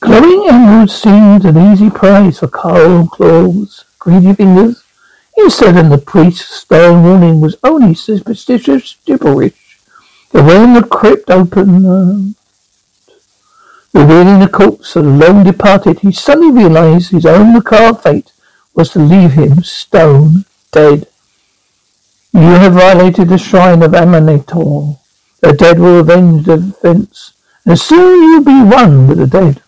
Glowing emeralds seemed an easy prize for Carl Claw's greedy fingers. You said in the priest's stern warning was only superstitious gibberish. The when the crypt opened, uh, revealing the corpse of the long departed, he suddenly realized his own macabre fate was to leave him stone dead. You have violated the shrine of Aminator. The dead will avenge the offense, and soon you'll be one with the dead.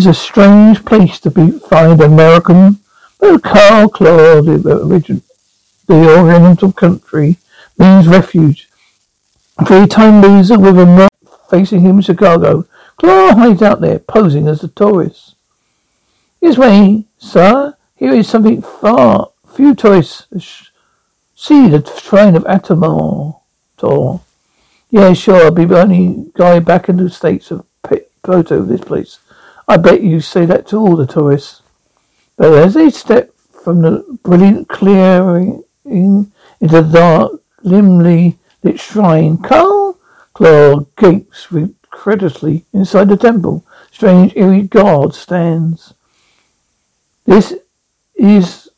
Is a strange place to be, find American, but Carl Claw, the origin, the oriental country, means refuge. Three-time loser with a knot facing him in Chicago, Claw hides out there, posing as a tourist. This way, sir. Here is something far few tourists see the shrine of Atamar. Yeah, sure. I'll be the only guy back in the States of photo of this place. I bet you say that to all the tourists. But as they step from the brilliant clearing into the dark, dimly lit shrine, Carl Claw gapes incredulously inside the temple. Strange, eerie guard stands. This is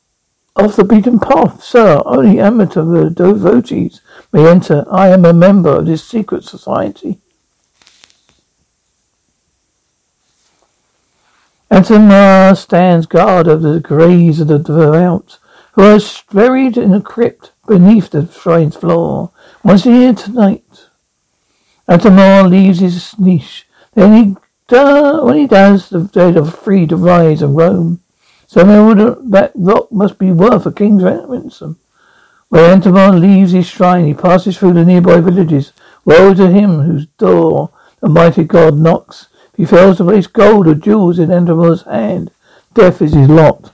off the beaten path, sir. Only amateur devotees may enter. I am a member of this secret society. Atamar stands guard over the graves of the devout, who are buried in a crypt beneath the shrine's floor. Once a year tonight, Atamar leaves his niche. Then he, uh, when he does, the dead are free to rise and roam. Somehow that rock must be worth a king's ransom. When Atamar leaves his shrine, he passes through the nearby villages. Woe to him whose door the mighty god knocks. If he fails to place gold or jewels in Amar's hand, death is his lot.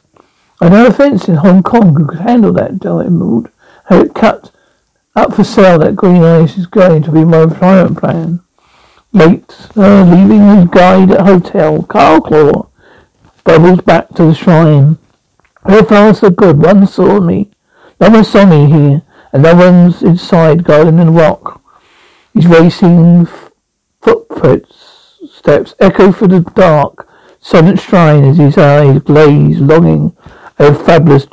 I know a fence in Hong Kong who could handle that emerald. Have it cut up for sale. That green ice is going to be my retirement plan. Late, uh, leaving his guide at hotel, Carl Claw bubbles back to the shrine. Her far so good. One saw me. No one saw me here, and no one's inside guarding the rock. He's racing footprints steps echo through the dark, silent shrine as his eyes glaze, longing a fabulous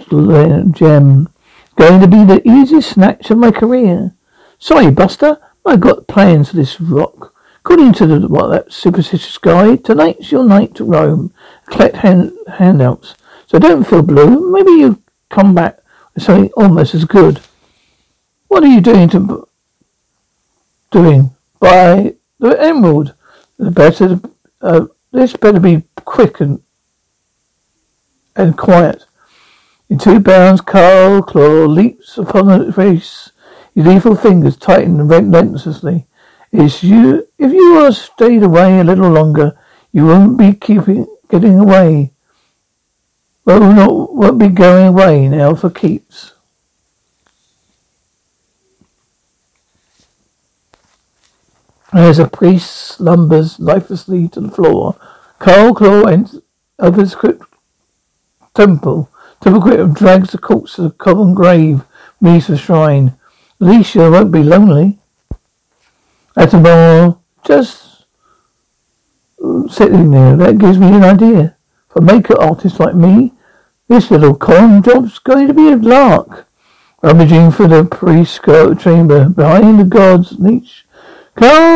gem. Going to be the easiest snatch of my career. Sorry, Buster, I got plans for this rock. According to the, what, that superstitious guy, tonight's your night to roam. Collect hand, handouts. So don't feel blue. Maybe you come back with something almost as good. What are you doing to doing? Buy the emerald. The better, uh, this better be quick and and quiet. In two bounds, Carl Claw leaps upon the face. His lethal fingers tighten relentlessly. It's you. If you had stayed away a little longer, you wouldn't be keeping getting away. Well, not won't be going away now for keeps. As a priest slumbers lifelessly to the floor, Carl Claw enters his crypt temple. Temple drags the corpse to the common grave beneath the shrine. Alicia won't be lonely. Atamar just mm, sitting there. That gives me an idea. For a makeup artist like me, this little con job's going to be a lark. Rummaging for the priest's chamber behind the god's niche Carl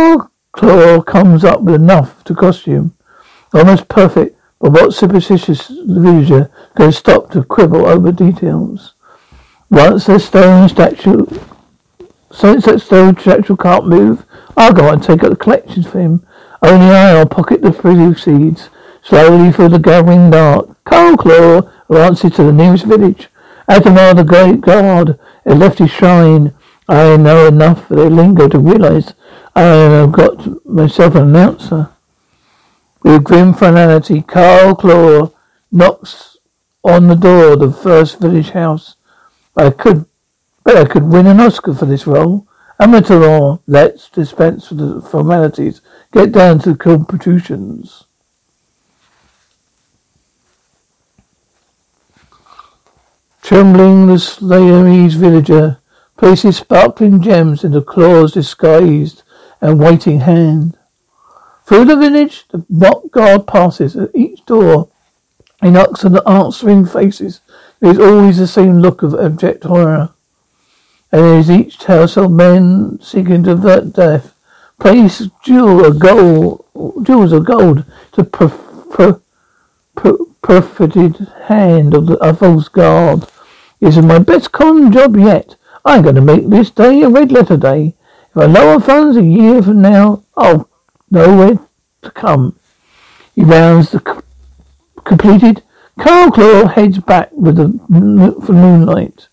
Claw comes up with enough to costume. Almost perfect, but what superstitious villager can stop to quibble over details? Once the stone statue, since that stone statue can't move, I'll go and take up the collections for him. Only I'll pocket the proceeds. Slowly through the gathering dark, Carl Claw advances to the nearest village. Atamar the great god had left his shrine. I know enough of their lingo to realize I have got myself an announcer. With grim finality, Carl Claw knocks on the door of the first village house. I could, bet I could win an Oscar for this role. Amateur, let's dispense with the formalities. Get down to the competitions. Trembling, the Siamese villager places sparkling gems into Claw's disguised and waiting hand. Through the village, the mock guard passes. At each door, on the answering faces. There is always the same look of abject horror. And there is each household men seeking to avert death. Place jewel of gold, jewels of gold to per, per, per, hand of the of false guard. This is my best con job yet. I'm going to make this day a red letter day. If I lower funds a year from now, I'll know where to come. He rounds the c- completed. Carl Claw heads back with the for moonlight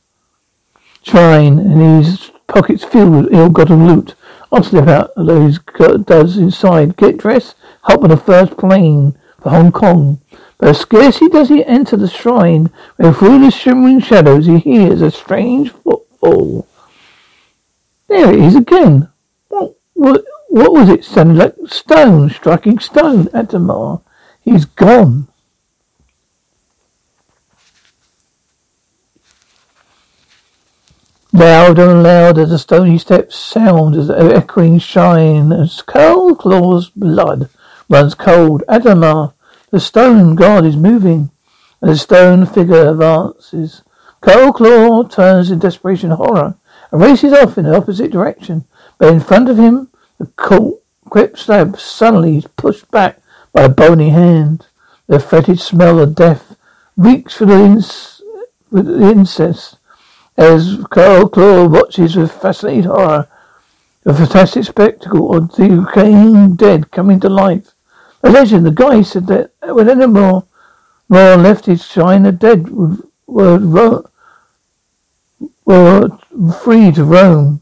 shrine and his pockets filled with ill-gotten loot. I'll slip out, although he does inside. Get dressed, hop on the first plane for Hong Kong. But scarcely does he enter the shrine, when through the shimmering shadows he hears a strange footfall. There it is again. What, what, what was it? Sounded like stone striking stone. Atamar. He's gone. Louder and louder the stony steps sound as echoing shine as Carl Claw's blood runs cold. Atamar, the stone god is moving, and the stone figure advances. Carl Claw turns in desperation horror and races off in the opposite direction. But in front of him, the cold grip slab suddenly is pushed back by a bony hand. The fetid smell of death reeks for the, with the incest as Carl Claw watches with fascinated horror the fantastic spectacle of the decaying dead coming to life. A legend, the guy said that when more, more left his shrine, the dead were, were free to roam.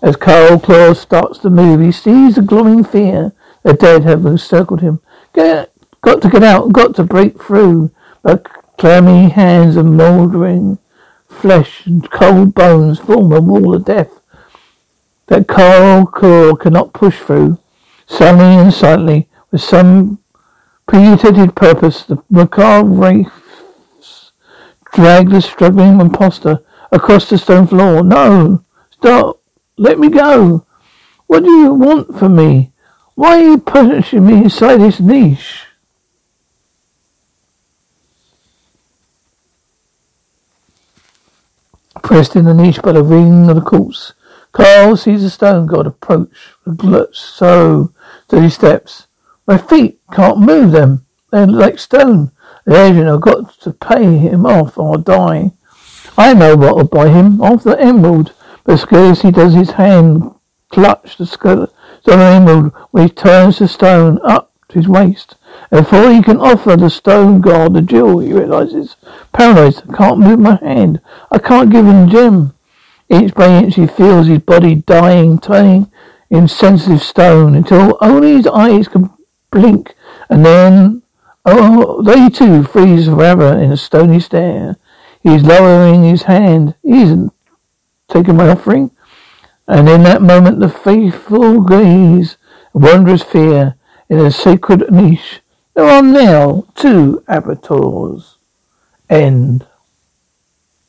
As Carl Claw starts to move, he sees the glowing fear the dead have encircled him. Get, got to get out, got to break through, but clammy hands are mouldering flesh and cold bones form a wall of death that Carl Claw cannot push through. Suddenly and silently, with some premeditated purpose, the macabre wraiths drag the struggling impostor across the stone floor. No! Stop! Let me go! What do you want from me? Why are you pushing me inside this niche? Pressed in the niche by the ring of the corpse, Carl sees the stone god approach with so steady steps. My feet can't move them. They're like stone. The agent I've got to pay him off or I'll die. I know what will buy him off the emerald, but scarcely does his hand clutch the stone emerald when he turns the stone up to his waist. And before he can offer the stone god the jewel, he realizes, paralyzed, I can't move my hand. I can't give him gem. Inch by inch he feels his body dying, turning insensitive stone until only his eyes can blink and then oh they too freeze forever in a stony stare. He's lowering his hand. He isn't taking my offering. And in that moment the faithful gaze, wondrous fear in a sacred niche there are now two abattoirs. End.